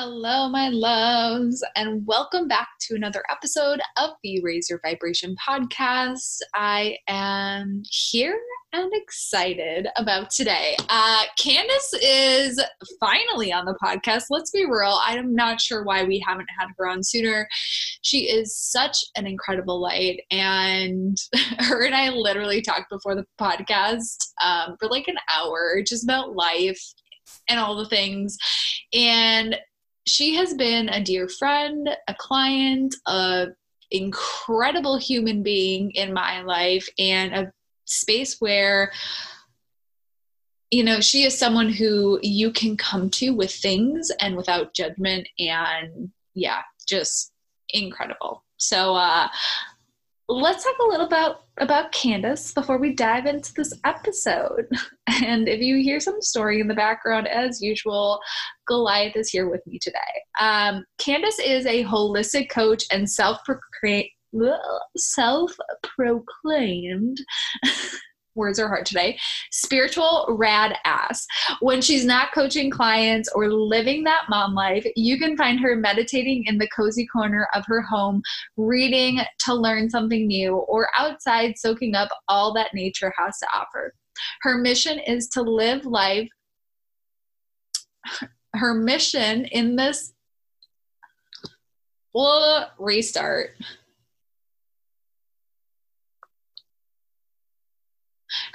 Hello, my loves, and welcome back to another episode of the Raise Your Vibration podcast. I am here and excited about today. Uh, Candace is finally on the podcast. Let's be real, I'm not sure why we haven't had her on sooner. She is such an incredible light, and her and I literally talked before the podcast um, for like an hour just about life and all the things. And she has been a dear friend, a client, a incredible human being in my life and a space where you know she is someone who you can come to with things and without judgment and yeah just incredible. So uh let's talk a little about about Candace before we dive into this episode. And if you hear some story in the background, as usual, Goliath is here with me today. Um, Candace is a holistic coach and self self proclaimed words are hard today. Spiritual rad ass. When she's not coaching clients or living that mom life, you can find her meditating in the cozy corner of her home, reading to learn something new, or outside soaking up all that nature has to offer. Her mission is to live life. Her mission in this. Well, restart.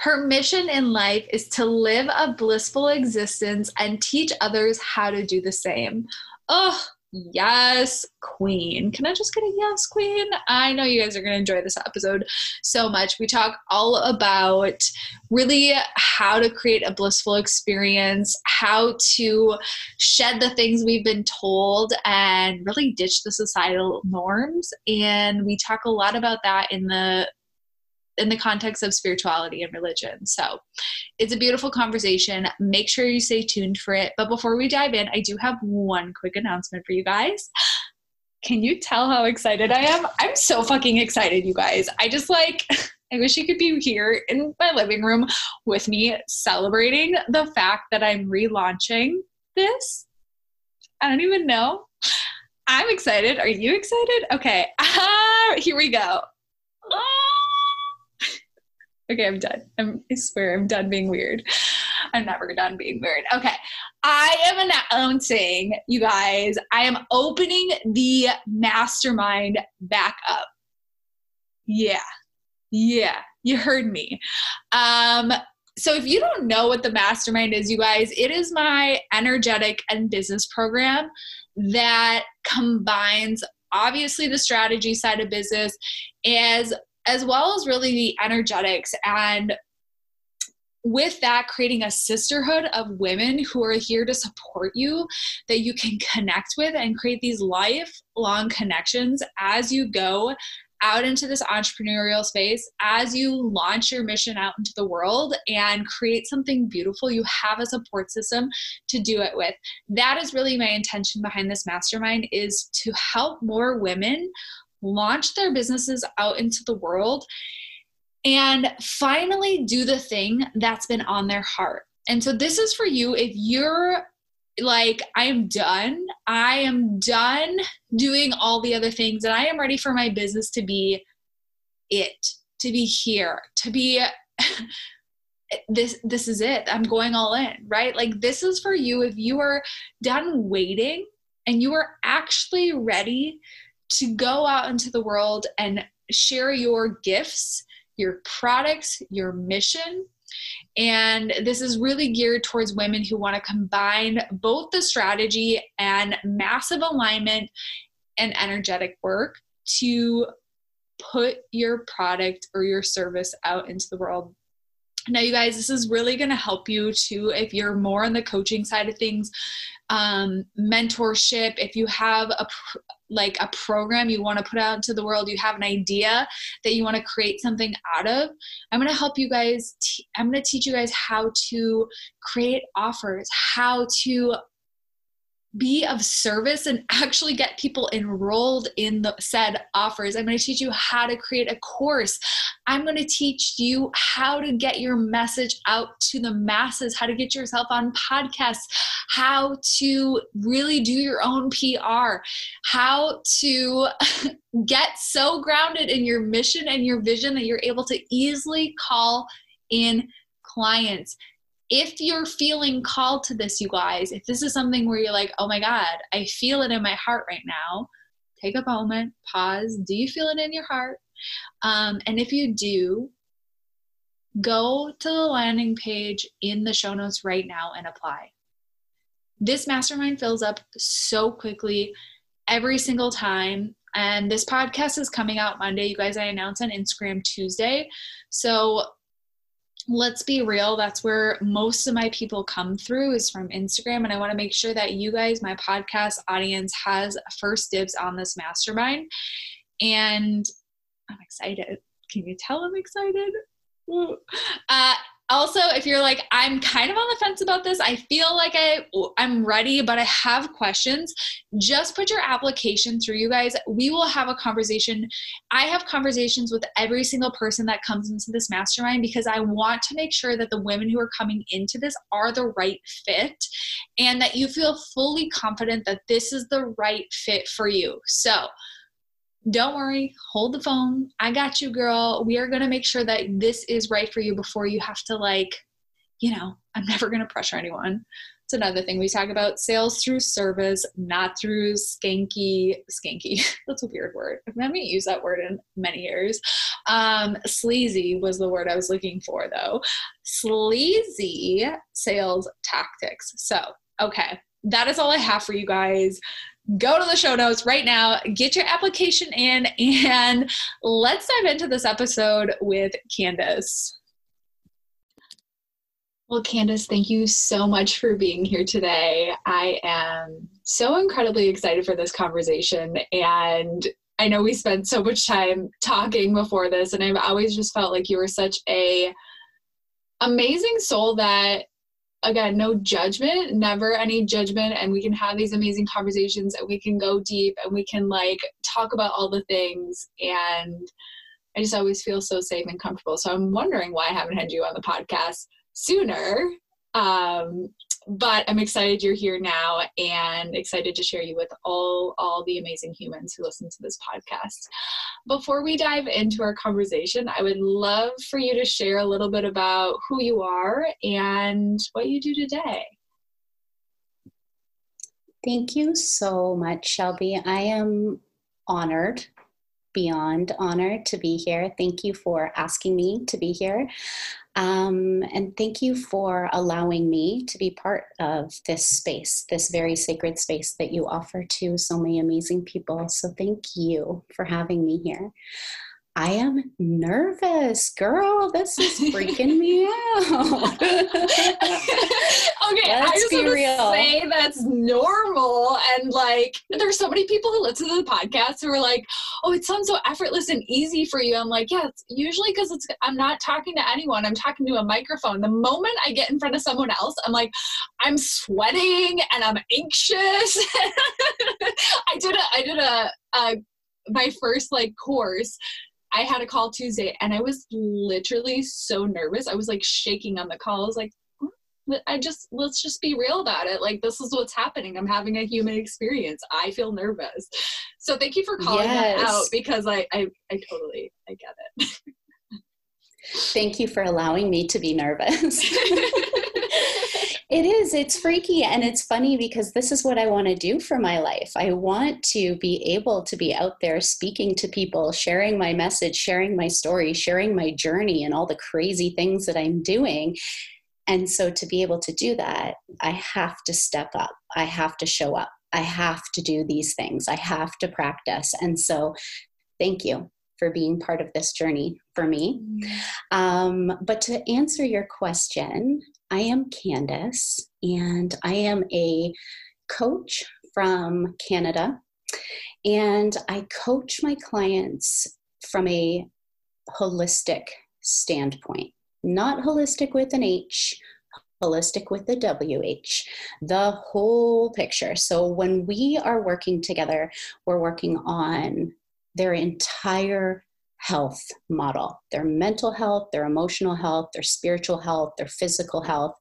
Her mission in life is to live a blissful existence and teach others how to do the same. Oh, yes, queen. Can I just get a yes, queen? I know you guys are going to enjoy this episode so much. We talk all about really how to create a blissful experience, how to shed the things we've been told, and really ditch the societal norms. And we talk a lot about that in the in the context of spirituality and religion. So it's a beautiful conversation. Make sure you stay tuned for it. But before we dive in, I do have one quick announcement for you guys. Can you tell how excited I am? I'm so fucking excited, you guys. I just like, I wish you could be here in my living room with me celebrating the fact that I'm relaunching this. I don't even know. I'm excited. Are you excited? Okay. Ah, here we go. Okay, I'm done. I'm, I swear I'm done being weird. I'm never done being weird. Okay. I am announcing, you guys, I am opening the mastermind back up. Yeah. Yeah. You heard me. Um, so if you don't know what the mastermind is, you guys, it is my energetic and business program that combines obviously the strategy side of business as as well as really the energetics. And with that creating a sisterhood of women who are here to support you that you can connect with and create these lifelong connections as you go out into this entrepreneurial space as you launch your mission out into the world and create something beautiful you have a support system to do it with. That is really my intention behind this mastermind is to help more women launch their businesses out into the world, and finally do the thing that's been on their heart. And so, this is for you if you're like, I am done. I am done doing all the other things, and I am ready for my business to be it, to be here, to be. this this is it i'm going all in right like this is for you if you are done waiting and you are actually ready to go out into the world and share your gifts, your products, your mission. And this is really geared towards women who want to combine both the strategy and massive alignment and energetic work to put your product or your service out into the world. Now, you guys, this is really going to help you to, if you're more on the coaching side of things, um, mentorship, if you have a like a program you want to put out into the world, you have an idea that you want to create something out of, I'm going to help you guys. I'm going to teach you guys how to create offers, how to be of service and actually get people enrolled in the said offers. I'm going to teach you how to create a course. I'm going to teach you how to get your message out to the masses, how to get yourself on podcasts, how to really do your own PR, how to get so grounded in your mission and your vision that you're able to easily call in clients if you're feeling called to this, you guys, if this is something where you're like, oh my God, I feel it in my heart right now, take a moment, pause. Do you feel it in your heart? Um, and if you do, go to the landing page in the show notes right now and apply. This mastermind fills up so quickly every single time. And this podcast is coming out Monday. You guys, I announced on Instagram Tuesday. So let's be real that's where most of my people come through is from instagram and i want to make sure that you guys my podcast audience has first dibs on this mastermind. And i'm excited. Can you tell i'm excited? Uh, also if you're like i'm kind of on the fence about this i feel like i i'm ready but i have questions. Just put your application through you guys. We will have a conversation. I have conversations with every single person that comes into this mastermind because i want to make sure that the women who are coming into this are the right fit and that you feel fully confident that this is the right fit for you. So don't worry, hold the phone. I got you, girl. We are going to make sure that this is right for you before you have to, like, you know, I'm never going to pressure anyone. It's another thing we talk about sales through service, not through skanky, skanky. That's a weird word. I haven't used that word in many years. Um, sleazy was the word I was looking for, though. Sleazy sales tactics. So, okay, that is all I have for you guys go to the show notes right now, get your application in, and let's dive into this episode with Candace. Well, Candace, thank you so much for being here today. I am so incredibly excited for this conversation. And I know we spent so much time talking before this, and I've always just felt like you were such a amazing soul that again no judgment never any judgment. And we can have these amazing conversations and we can go deep and we can like talk about all the things. And i just always feel so safe and comfortable. So i'm wondering why i haven't had you on the podcast sooner. Um, but I'm excited you're here now and excited to share you with all all the amazing humans who listen to this podcast. Before we dive into our conversation, I would love for you to share a little bit about who you are and what you do today. Thank you so much, Shelby. I am honored beyond honored to be here. Thank you for asking me to be here. Um, and thank you for allowing me to be part of this space, this very sacred space that you offer to so many amazing people. So thank you for having me here. I am nervous, girl. This is freaking me out. okay, Let's I just be real. say that's normal. And like, there's so many people who listen to the podcast who are like, "Oh, it sounds so effortless and easy for you." I'm like, "Yeah, it's usually because it's I'm not talking to anyone. I'm talking to a microphone. The moment I get in front of someone else, I'm like, I'm sweating and I'm anxious. I did a I did a, a my first like course I had a call Tuesday and I was literally so nervous. I was like shaking on the call. I was like, I just let's just be real about it. Like this is what's happening. I'm having a human experience. I feel nervous. So thank you for calling yes. that out because I, I I totally I get it. Thank you for allowing me to be nervous. It is. It's freaky. And it's funny because this is what I want to do for my life. I want to be able to be out there speaking to people, sharing my message, sharing my story, sharing my journey, and all the crazy things that I'm doing. And so to be able to do that, I have to step up. I have to show up. I have to do these things. I have to practice. And so thank you for being part of this journey for me. Mm-hmm. Um, but to answer your question, I am Candace, and I am a coach from Canada. And I coach my clients from a holistic standpoint, not holistic with an H, holistic with the WH, the whole picture. So when we are working together, we're working on their entire health model their mental health, their emotional health, their spiritual health, their physical health,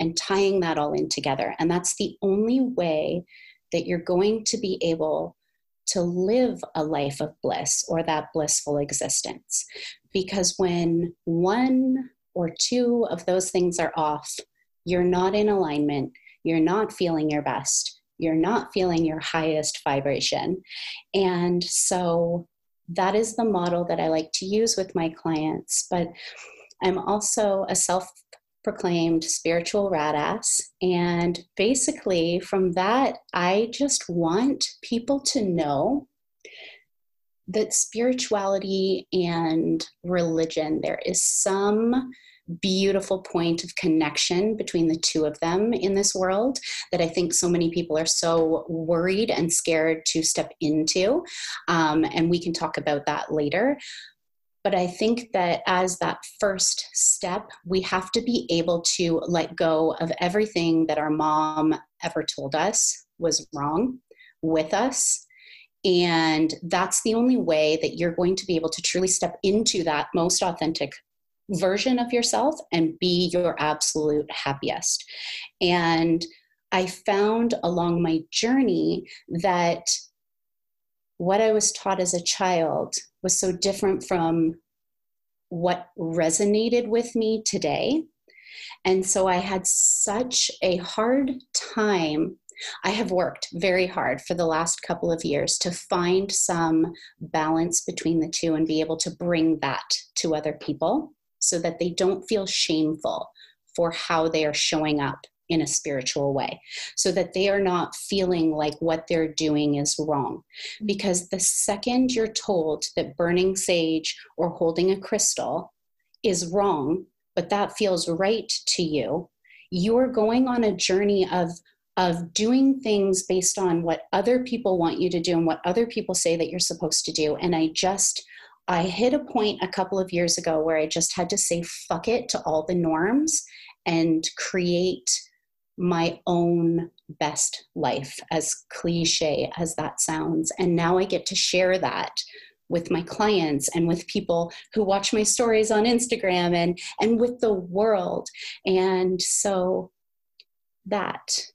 and tying that all in together. And that's the only way that you're going to be able to live a life of bliss or that blissful existence. Because when one or two of those things are off, you're not in alignment, you're not feeling your best, you're not feeling your highest vibration. And so that is the model that I like to use with my clients. But I'm also a self proclaimed spiritual rat ass. And basically, from that, I just want people to know that spirituality and religion, there is some beautiful point of connection between the two of them in this world that I think so many people are so worried and scared to step into. Um, and we can talk about that later. But I think that as that first step, we have to be able to let go of everything that our mom ever told us was wrong with us. And that's the only way that you're going to be able to truly step into that most authentic version of yourself and be your absolute happiest. And I found along my journey that what I was taught as a child was so different from what resonated with me today. And so I had such a hard time. I have worked very hard for the last couple of years to find some balance between the two and be able to bring that to other people so that they don't feel shameful for how they are showing up in a spiritual way so that they are not feeling like what they're doing is wrong. Because the second you're told that burning sage or holding a crystal is wrong, but that feels right to you, you're going on a journey of of doing things based on what other people want you to do and what other people say that you're supposed to do and i just I hit a point a couple of years ago where I just had to say fuck it to all the norms and create my own best life, as cliche as that sounds. And now I get to share that with my clients and with people who watch my stories on Instagram and, and with the world. And so that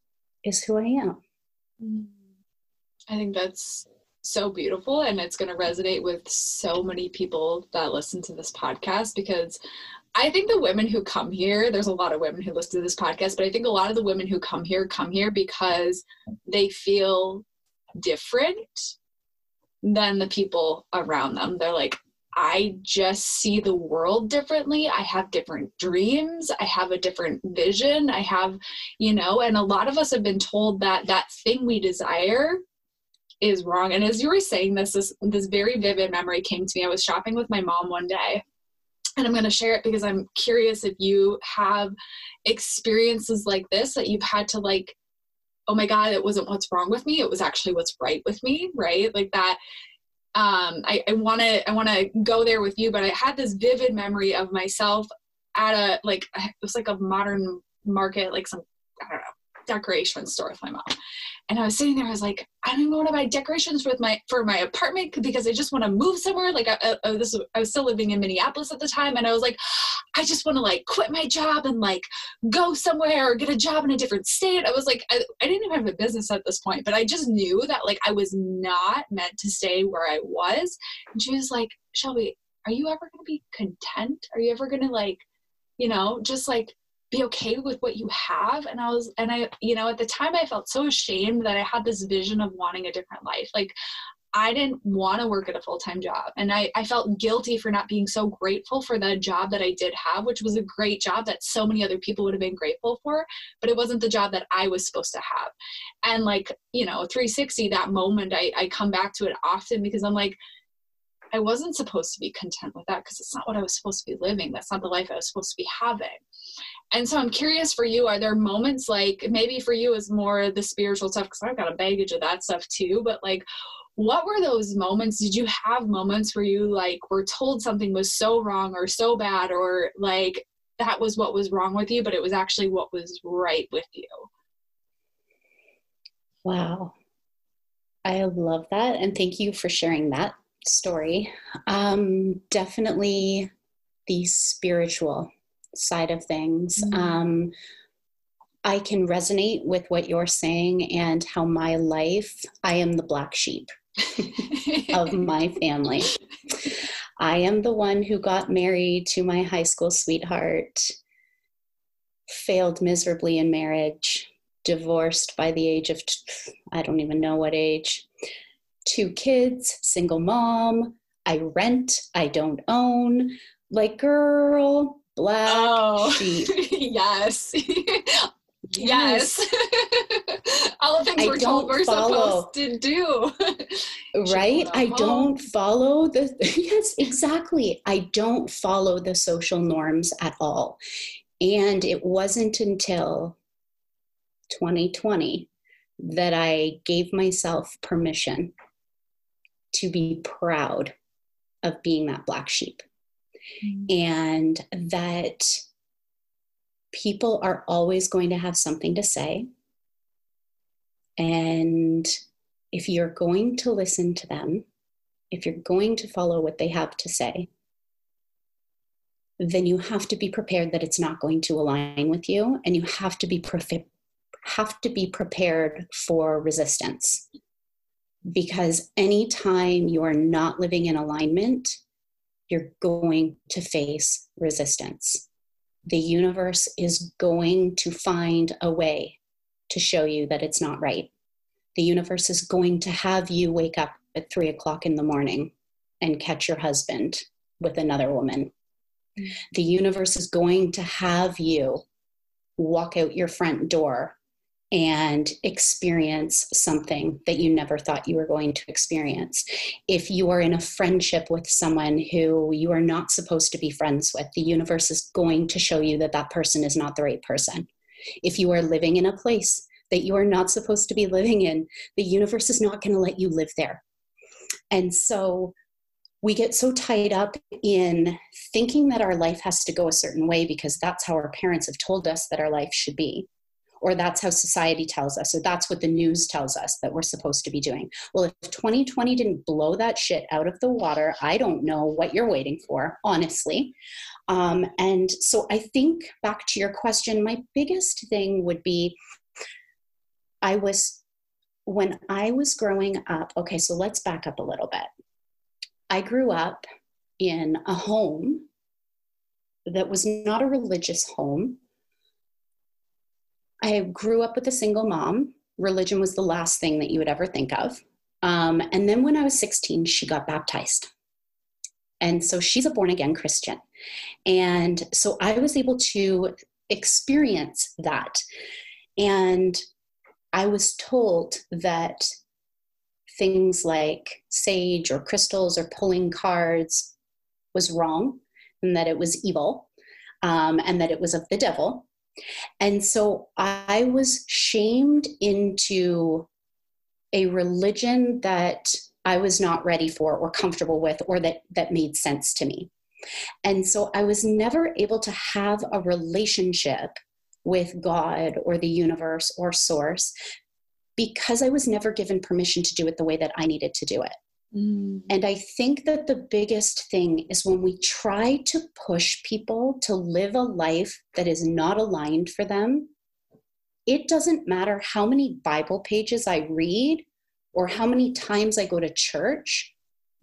is who I am. Mm. I think that's so beautiful and it's going to resonate with so many people that listen to this podcast because I think the women who come here, there's a lot of women who listen to this podcast, but I think a lot of the women who come here come here because they feel different than the people around them. They're like, I just see the world differently. I have different dreams. I have a different vision. I have, you know, and a lot of us have been told that that thing we desire is wrong. And as you were saying this, this this very vivid memory came to me. I was shopping with my mom one day and I'm going to share it because I'm curious if you have experiences like this that you've had to like oh my god it wasn't what's wrong with me it was actually what's right with me right like that um, I want to I want to go there with you, but I had this vivid memory of myself at a like it was like a modern market, like some I don't know decoration store with my mom. And I was sitting there, I was like, I don't even want to buy decorations with my for my apartment because I just want to move somewhere. Like I, I, this, I was still living in Minneapolis at the time, and I was like, I just want to like quit my job and like go somewhere or get a job in a different state. I was like, I, I didn't even have a business at this point, but I just knew that like I was not meant to stay where I was. And she was like, Shelby, are you ever going to be content? Are you ever going to like, you know, just like be okay with what you have. And i was and i you know at the time i felt so ashamed that i had this vision of wanting a different life. Like i didn't want to work at a full-time job. And I, I felt guilty for not being so grateful for the job that i did have which was a great job that so many other people would have been grateful for but it wasn't the job that i was supposed to have. And like you know 360 that moment i, I come back to it often because i'm like I wasn't supposed to be content with that because it's not what I was supposed to be living. That's not the life I was supposed to be having. And so I'm curious for you, are there moments like maybe for you is more the spiritual stuff because I've got a baggage of that stuff too, but like what were those moments? Did you have moments where you like were told something was so wrong or so bad or like that was what was wrong with you, but it was actually what was right with you. Wow. I love that. And thank you for sharing that story. Um, definitely the spiritual side of things. Mm-hmm. Um, I can resonate with what you're saying and how my life, I am the black sheep of my family. I am the one who got married to my high school sweetheart, failed miserably in marriage, divorced by the age of, I don't even know what age, two kids, single mom. I rent, I don't own. Like, girl, black oh, sheep. yes. yes. All the things I we're told we're follow. supposed to do. right? I don't follow the, yes, exactly. I don't follow the social norms at all. And it wasn't until 2020 that I gave myself permission to be proud of being that black sheep. Mm-hmm. And that people are always going to have something to say. And if you're going to listen to them, if you're going to follow what they have to say, then you have to be prepared that it's not going to align with you and you have to be pre- have to be prepared for resistance because anytime you are not living in alignment you're going to face resistance the universe is going to find a way to show you that it's not right. The universe is going to have you wake up at three o'clock in the morning and catch your husband with another woman. Mm. The universe is going to have you walk out your front door and experience something that you never thought you were going to experience. If you are in a friendship with someone who you are not supposed to be friends with, the universe is going to show you that that person is not the right person. If you are living in a place that you are not supposed to be living in, the universe is not going to let you live there. And so we get so tied up in thinking that our life has to go a certain way because that's how our parents have told us that our life should be or that's how society tells us, or that's what the news tells us that we're supposed to be doing. Well, if 2020 didn't blow that shit out of the water, I don't know what you're waiting for, honestly. Um, and so I think back to your question, my biggest thing would be I was, when I was growing up, okay, so let's back up a little bit. I grew up in a home that was not a religious home. I grew up with a single mom. Religion was the last thing that you would ever think of. Um, and then when I was 16, she got baptized. And so she's a born again Christian. And so I was able to experience that. And I was told that things like sage or crystals or pulling cards was wrong and that it was evil um, and that it was of the devil. And so I was shamed into a religion that I was not ready for or comfortable with or that, that made sense to me. And so I was never able to have a relationship with God or the universe or source because I was never given permission to do it the way that I needed to do it. Mm. And I think that the biggest thing is when we try to push people to live a life that is not aligned for them, it doesn't matter how many Bible pages I read or how many times I go to church,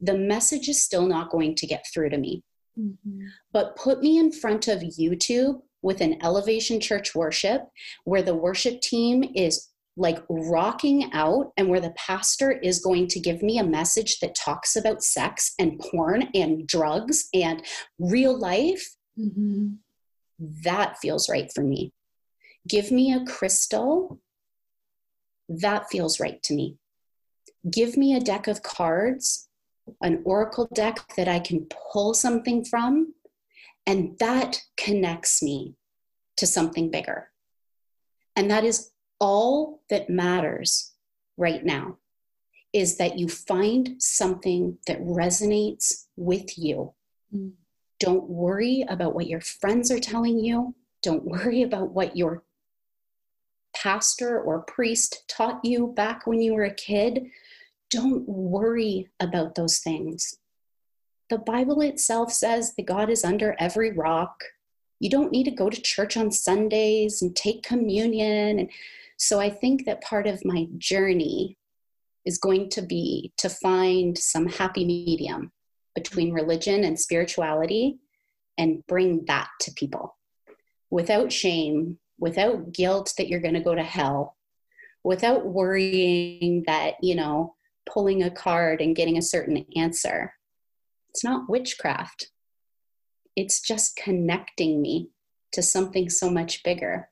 the message is still not going to get through to me. Mm-hmm. But put me in front of YouTube with an elevation church worship where the worship team is like rocking out and where the pastor is going to give me a message that talks about sex and porn and drugs and real life, mm-hmm. that feels right for me. Give me a crystal, that feels right to me. Give me a deck of cards, an oracle deck that I can pull something from, and that connects me to something bigger. And that is all that matters right now is that you find something that resonates with you. Mm. Don't worry about what your friends are telling you. Don't worry about what your pastor or priest taught you back when you were a kid. Don't worry about those things. The Bible itself says that God is under every rock. You don't need to go to church on Sundays and take communion. And so I think that part of my journey is going to be to find some happy medium between religion and spirituality and bring that to people without shame, without guilt that you're going to go to hell, without worrying that, you know, pulling a card and getting a certain answer. It's not witchcraft. It's just connecting me to something so much bigger.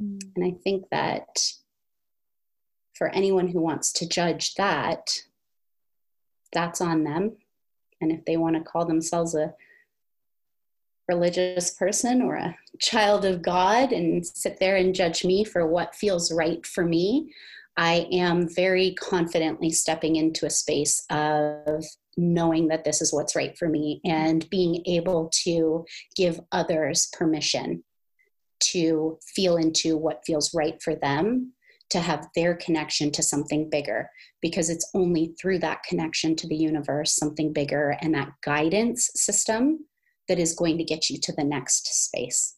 Mm. And I think that for anyone who wants to judge that, that's on them. And if they want to call themselves a religious person or a child of God and sit there and judge me for what feels right for me, I am very confidently stepping into a space of knowing that this is what's right for me and being able to give others permission to feel into what feels right for them to have their connection to something bigger because it's only through that connection to the universe something bigger and that guidance system that is going to get you to the next space.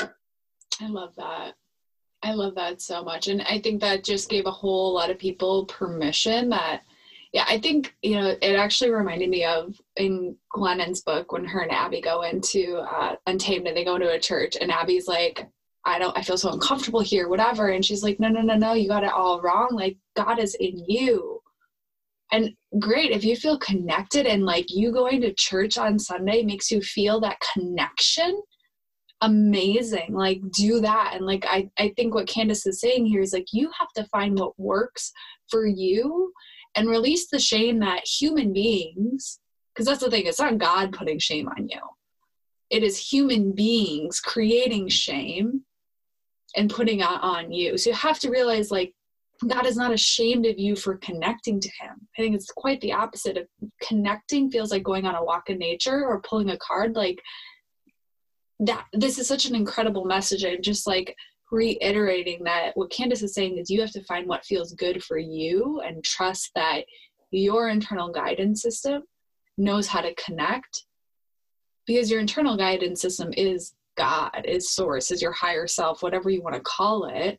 I love that. I love that so much. And i think that just gave a whole lot of people permission that yeah, I think, you know, it actually reminded me of in Glennon's book when her and Abby go into uh, Untamed and they go to a church and Abby's like, I don't, I feel so uncomfortable here, whatever. And she's like, no, no, no, no, you got it all wrong. Like, God is in you. And great, if you feel connected and like you going to church on Sunday makes you feel that connection, amazing. Like, do that. And like, I, I think what Candace is saying here is like, you have to find what works for you and release the shame that human beings, because that's the thing, it's not God putting shame on you. It is human beings creating shame and putting it on you. So you have to realize like God is not ashamed of you for connecting to Him. I think it's quite the opposite of connecting feels like going on a walk in nature or pulling a card. Like that, this is such an incredible message. I'm just like reiterating that what Candace is saying is you have to find what feels good for you and trust that your internal guidance system knows how to connect because your internal guidance system is God, is source, is your higher self, whatever you want to call it.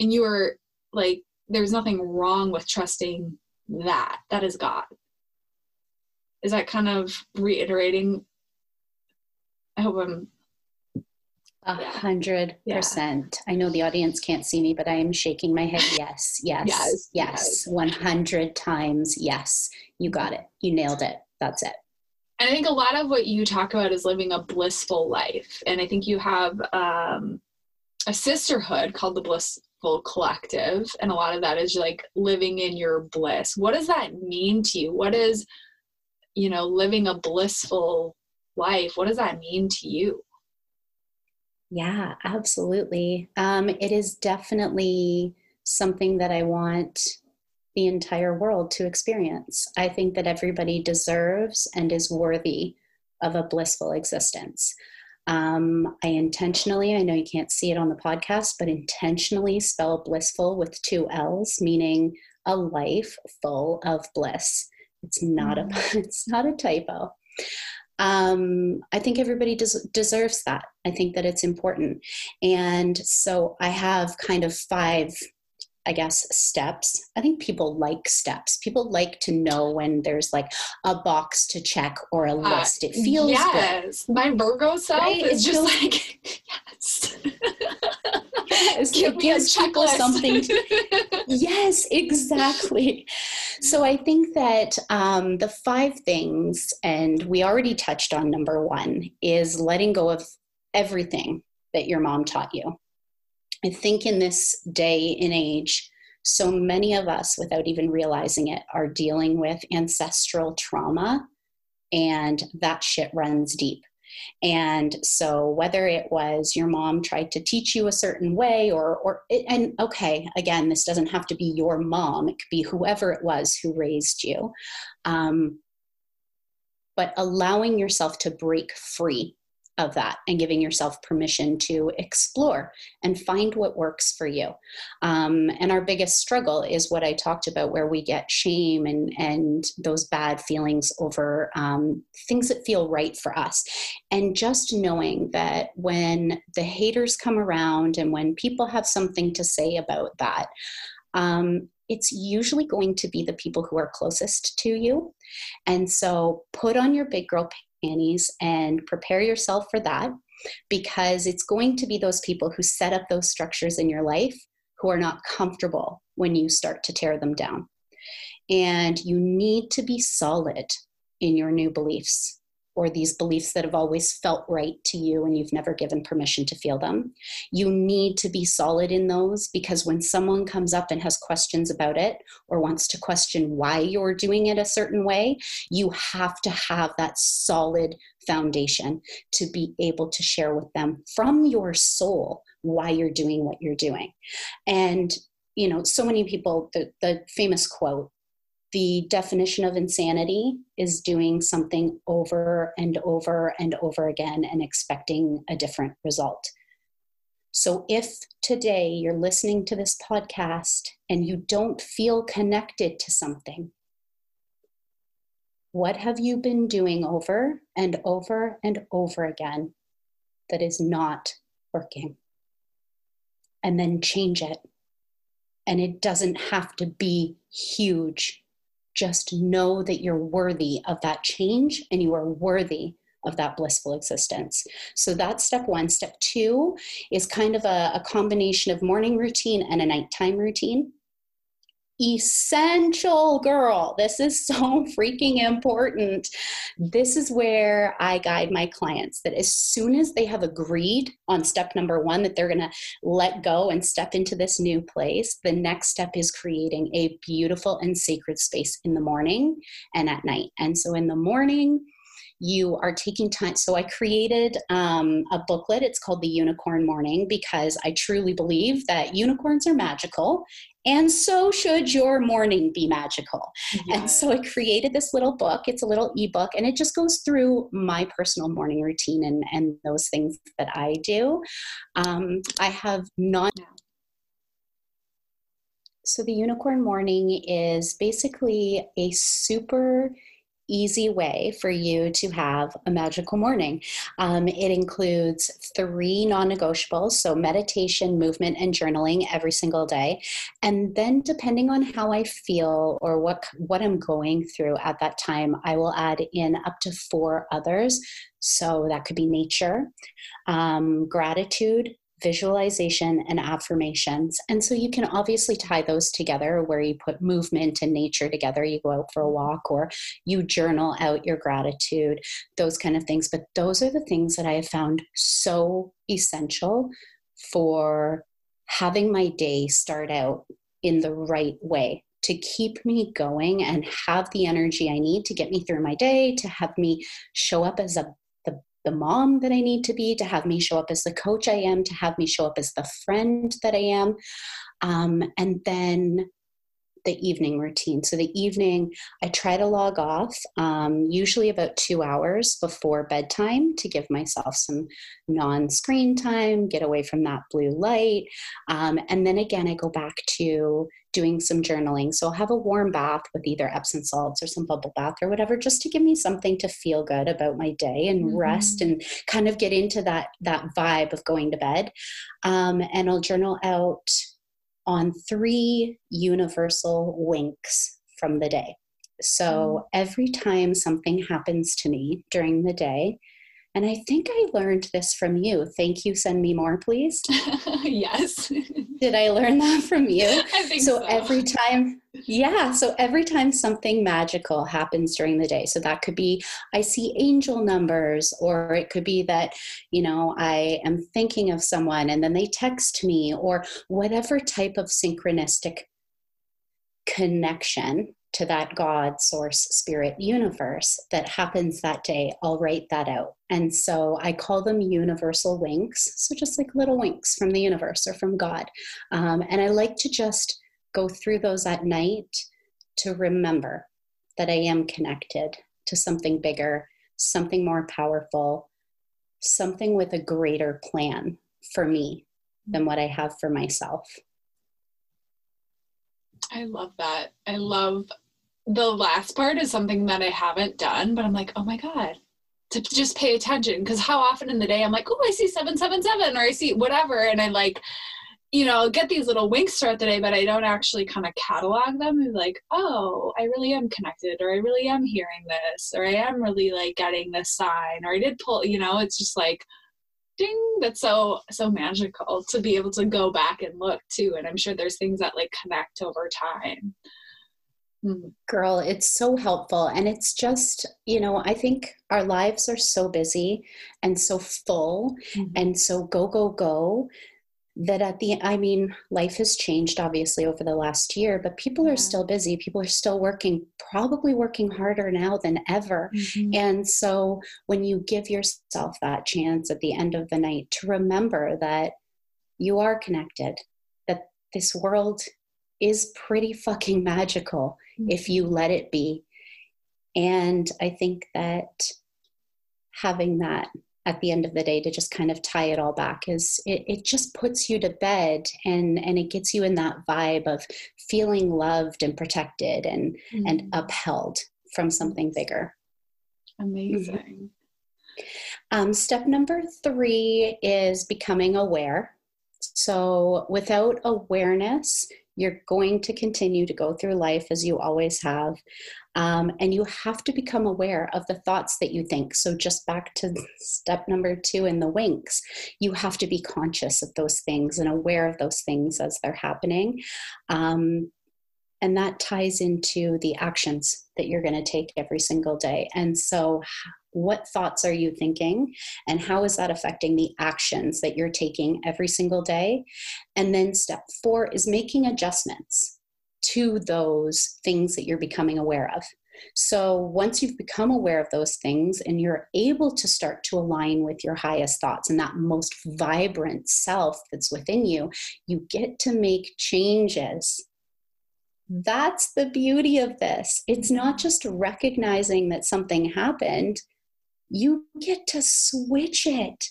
And you are like, there's nothing wrong with trusting that. That is God. Is that kind of reiterating? I hope I'm a hundred percent. I know the audience can't see me, but I am shaking my head. Yes, yes, yes, yes. One hundred times. Yes, you got it. You nailed it. That's it. And I think a lot of what you talk about is living a blissful life, and I think you have um, a sisterhood called the Blissful Collective, and a lot of that is like living in your bliss. What does that mean to you? What is, you know, living a blissful life? What does that mean to you? Yeah, absolutely. Um, it is definitely something that I want the entire world to experience. I think that everybody deserves and is worthy of a blissful existence. Um, I intentionally, I know you can't see it on the podcast, but intentionally spell blissful with two L's, meaning a life full of bliss. It's not a it's not a typo um, I think everybody des- deserves that. I think that it's important. And so I have kind of five, I guess, steps. I think people like steps. People like to know when there's like a box to check or a uh, list. It feels yes. Good. My Virgo self right? is just like, yes. yes, Give me a checklist. Something. yes, exactly. So I think that um, the five things, and we already touched on number one, is letting go of everything that your mom taught you. I think in this day and age, so many of us, without even realizing it, are dealing with ancestral trauma, and that shit runs deep. And so whether it was your mom tried to teach you a certain way or or it, and okay, again, this doesn't have to be your mom. It could be whoever it was who raised you. Um, but allowing yourself to break free of that and giving yourself permission to explore and find what works for you. Um, and our biggest struggle is what I talked about, where we get shame and, and those bad feelings over um, things that feel right for us. And just knowing that when the haters come around and when people have something to say about that, um, it's usually going to be the people who are closest to you. And so put on your big girl panties and prepare yourself for that because it's going to be those people who set up those structures in your life who are not comfortable when you start to tear them down. And you need to be solid in your new beliefs or these beliefs that have always felt right to you and you've never given permission to feel them. You need to be solid in those because when someone comes up and has questions about it or wants to question why you're doing it a certain way, you have to have that solid foundation to be able to share with them from your soul why you're doing what you're doing. And you know, so many people, the, the famous quote, the definition of insanity is doing something over and over and over again and expecting a different result. So, if today you're listening to this podcast and you don't feel connected to something, what have you been doing over and over and over again that is not working? And then change it. And it doesn't have to be huge just know that you're worthy of that change and you are worthy of that blissful existence. So that's step one. Step two is kind of a, a combination of morning routine and a nighttime routine essential girl. This is so freaking important. This is where I guide my clients that as soon as they have agreed on step number one, that they're going to let go and step into this new place, the next step is creating a beautiful and sacred space in the morning and at night. And so in the morning, you are taking time. So I created um, a booklet. It's called The Unicorn Morning because I truly believe that unicorns are magical and so should your morning be magical. Yes. And so I created this little book. It's a little ebook, and it just goes through my personal morning routine and, and those things that I do. Um, I have not. So the unicorn morning is basically a super easy way for you to have a magical morning. Um, it includes three non negotiables so meditation, movement, and journaling every single day. And then, depending on how I feel or what, what I'm going through at that time, I will add in up to four others. So that could be nature, um, gratitude, visualization and affirmations. And so you can obviously tie those together where you put movement and nature together. You go out for a walk or you journal out your gratitude, those kind of things. But those are the things that I have found so essential for having my day start out in the right way to keep me going and have the energy I need to get me through my day, to have me show up as a the mom that I need to be, to have me show up as the coach I am, to have me show up as the friend that I am. Um, and then the evening routine. So, the evening, I try to log off, um, usually about two hours before bedtime to give myself some non screen time, get away from that blue light. Um, and then again, I go back to doing some journaling. So, I'll have a warm bath with either Epsom salts or some bubble bath or whatever, just to give me something to feel good about my day and mm-hmm. rest and kind of get into that, that vibe of going to bed. Um, and I'll journal out on three universal winks from the day. So mm. every time something happens to me during the day, and I think I learned this from you. Thank you. Send me more, please. yes. Did I learn that from you? I think so. So every time, yeah. So every time something magical happens during the day, so that could be I see angel numbers, or it could be that, you know, I am thinking of someone and then they text me, or whatever type of synchronistic connection to that God, source, spirit, universe that happens that day, I'll write that out. And so I call them universal winks. So just like little winks from the universe or from God. Um, and I like to just go through those at night to remember that I am connected to something bigger, something more powerful, something with a greater plan for me than what I have for myself. I love that. I love the last part is something that I haven't done, but I'm like, oh my God, to just pay attention. Because how often in the day I'm like, oh, I see 777 or I see whatever. And I like, you know, get these little winks throughout the day, but I don't actually kind of catalog them and like, oh, I really am connected, or I really am hearing this, or I am really like getting this sign, or I did pull, you know, it's just like, ding, that's so, so magical to be able to go back and look too. And I'm sure there's things that like connect over time. Mm, girl, it's so helpful. And it's just, you know, I think our lives are so busy and so full mm-hmm. and so go, go, go that at the i mean life has changed obviously over the last year but people are still busy people are still working probably working harder now than ever mm-hmm. and so when you give yourself that chance at the end of the night to remember that you are connected that this world is pretty fucking magical mm-hmm. if you let it be and i think that having that at the end of the day to just kind of tie it all back is it, it just puts you to bed and and it gets you in that vibe of feeling loved and protected and mm-hmm. and upheld from something bigger. Amazing. Um, step number three is becoming aware. So without awareness you're going to continue to go through life as you always have. Um, and you have to become aware of the thoughts that you think. So, just back to step number two in the winks, you have to be conscious of those things and aware of those things as they're happening. Um, and that ties into the actions that you're going to take every single day. And so, what thoughts are you thinking? And how is that affecting the actions that you're taking every single day? And then step four is making adjustments to those things that you're becoming aware of. So once you've become aware of those things and you're able to start to align with your highest thoughts and that most vibrant self that's within you you get to make changes that's the beauty of this. It's not just recognizing that something happened, you get to switch it.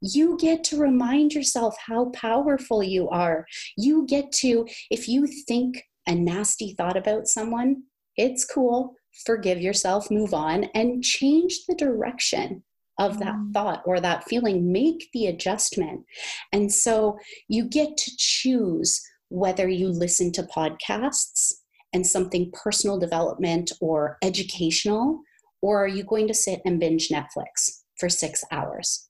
You get to remind yourself how powerful you are. You get to, if you think a nasty thought about someone, it's cool. Forgive yourself, move on, and change the direction of that mm. thought or that feeling. Make the adjustment. And so you get to choose whether you listen to podcasts and something personal development or educational or are you going to sit and binge Netflix for six hours?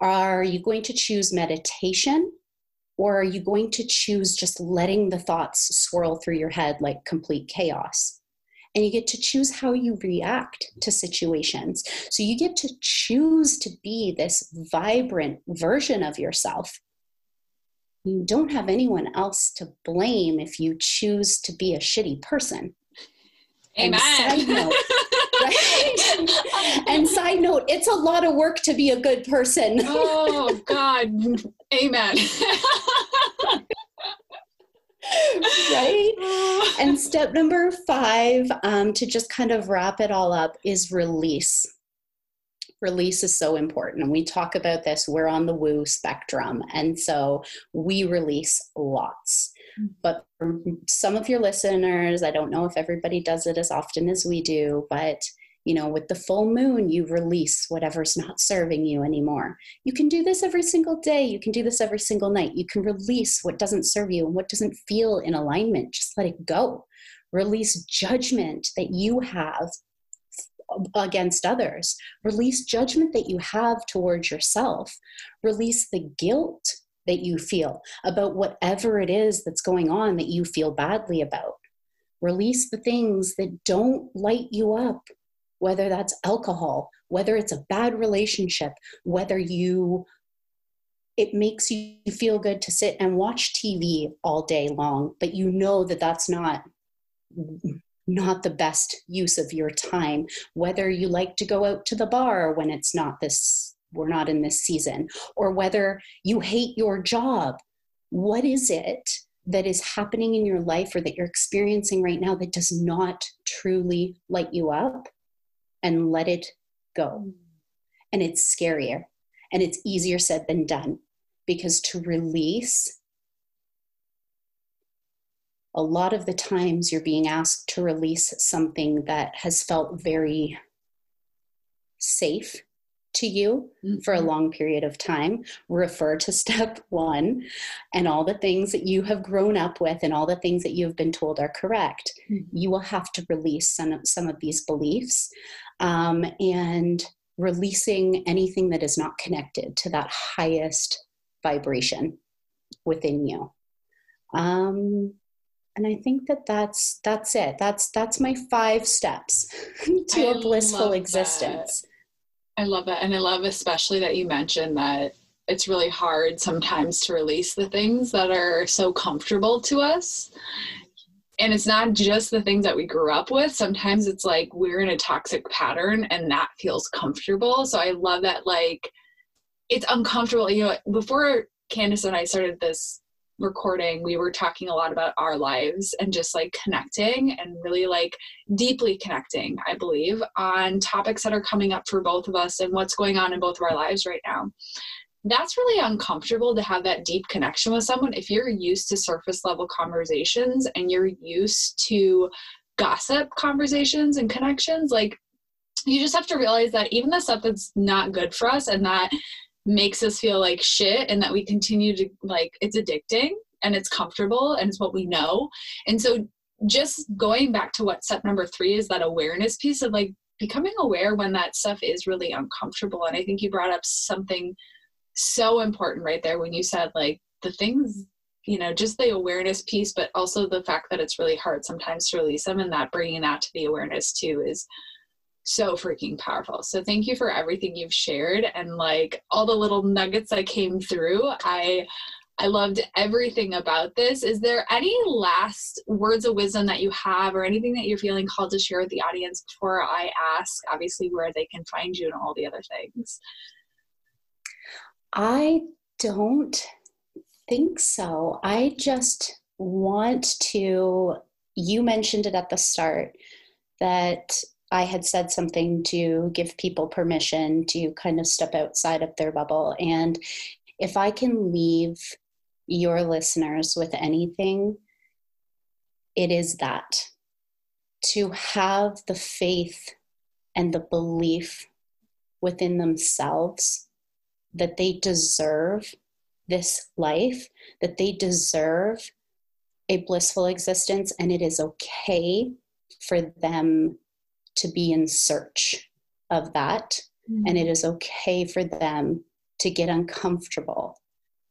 Are you going to choose meditation? Or are you going to choose just letting the thoughts swirl through your head like complete chaos? And you get to choose how you react to situations. So you get to choose to be this vibrant version of yourself. You don't have anyone else to blame if you choose to be a shitty person. Amen. And side note, right? and side note, it's a lot of work to be a good person. oh God. Amen. right? And step number five, um, to just kind of wrap it all up, is release. Release is so important. And we talk about this, we're on the woo spectrum. And so we release lots. Hmm. But for some of your listeners, I don't know if everybody does it as often as we do, but you know, with the full moon, you release whatever's not serving you anymore. You can do this every single day. You can do this every single night. You can release what doesn't serve you and what doesn't feel in alignment. Just let it go. Release judgment that you have against others. Release judgment that you have towards yourself. Release the guilt that you feel about whatever it is that's going on that you feel badly about. Release the things that don't light you up, whether that's alcohol, whether it's a bad relationship, whether you it makes you feel good to sit and watch TV all day long, but you know that that's not not the best use of your time. Whether you like to go out to the bar when it's not this we're not in this season, or whether you hate your job. What is it that is happening in your life or that you're experiencing right now that does not truly light you up? and let it go. And it's scarier and it's easier said than done because to release, a lot of the times you're being asked to release something that has felt very safe to you mm-hmm. for a mm-hmm. long period of time, refer to step one and all the things that you have grown up with and all the things that you've been told are correct. Mm-hmm. You will have to release some of, some of these beliefs um, and releasing anything that is not connected to that highest vibration within you. Um, and I think that that's that's it. That's that's my five steps to I a blissful existence. That. I love that. And I love especially that you mentioned that it's really hard sometimes to release the things that are so comfortable to us. And it's not just the things that we grew up with. Sometimes it's like we're in a toxic pattern and that feels comfortable. So I love that, like, it's uncomfortable. You know, before Candace and I started this recording, we were talking a lot about our lives and just like connecting and really like deeply connecting, I believe, on topics that are coming up for both of us and what's going on in both of our lives right now. That's really uncomfortable to have that deep connection with someone if you're used to surface level conversations and you're used to gossip conversations and connections. Like, you just have to realize that even the stuff that's not good for us and that makes us feel like shit and that we continue to like it's addicting and it's comfortable and it's what we know. And so just going back to what step number three is that awareness piece of like becoming aware when that stuff is really uncomfortable. And i think you brought up something so important right there when you said like the things you know just the awareness piece but also the fact that it's really hard sometimes to release them and that bringing that to the awareness too is so freaking powerful. So thank you for everything you've shared and like all the little nuggets that came through. I I loved everything about this. Is there any last words of wisdom that you have or anything that you're feeling called to share with the audience before I ask obviously where they can find you and all the other things? I don't think so. I just want to you mentioned it at the start that I had said something to give people permission to kind of step outside of their bubble. And if I can leave your listeners with anything, it is that to have the faith and the belief within themselves that they deserve this life, that they deserve a blissful existence, and it is okay for them to be in search of that. Mm-hmm. And it is okay for them to get uncomfortable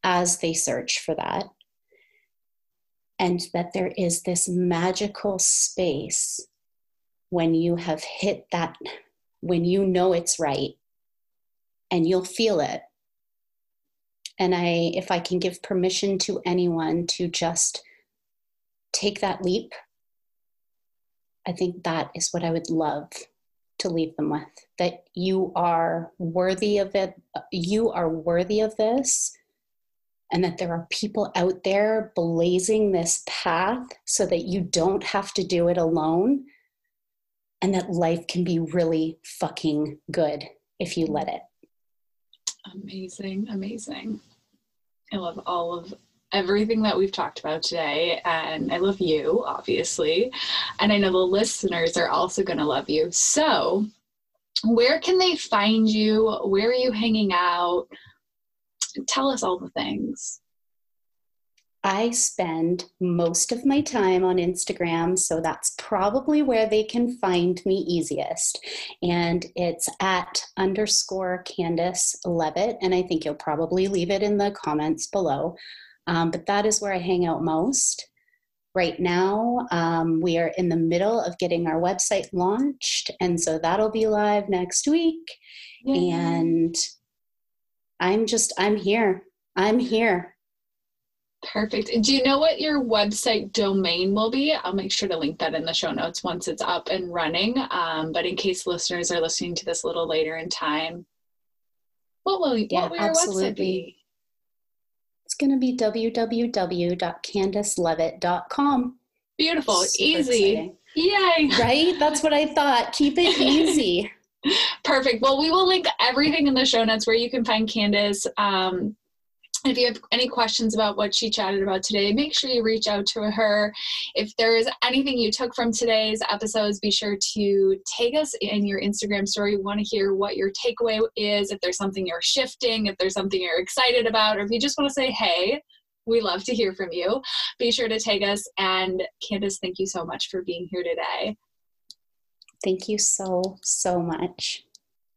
as they search for that. And that there is this magical space when you have hit that, when you know it's right, and you'll feel it. And I, if I can give permission to anyone to just take that leap I think that is what I would love to leave them with that you are worthy of it, you are worthy of this, and that there are people out there blazing this path so that you don't have to do it alone, and that life can be really fucking good if you let it. Amazing, amazing. I love all of everything that we've talked about today. And I love you, obviously. And I know the listeners are also going to love you. So, where can they find you? Where are you hanging out? Tell us all the things. I spend most of my time on Instagram, so that's probably where they can find me easiest. And it's at underscore Candace Levitt, and I think you'll probably leave it in the comments below. Um, but that is where I hang out most. Right now, um, we are in the middle of getting our website launched, and so that'll be live next week. Yay. And I'm just, I'm here. I'm here. Perfect. Do you know what your website domain will be? I'll make sure to link that in the show notes once it's up and running. Um, but in case listeners are listening to this a little later in time, what will, yeah, what will your absolutely. website be? It's going to be www.candacelevitt.com. Beautiful, Super easy. Exciting. Yay. Right? That's what I thought. Keep it easy. Perfect. Well, we will link everything in the show notes where you can find Candace. Um, if you have any questions about what she chatted about today, make sure you reach out to her. If there is anything you took from today's episodes, be sure to tag us in your Instagram story. We want to hear what your takeaway is, if there's something you're shifting, if there's something you're excited about, or if you just want to say, hey, we love to hear from you. Be sure to tag us. And Candace, thank you so much for being here today. Thank you so, so much.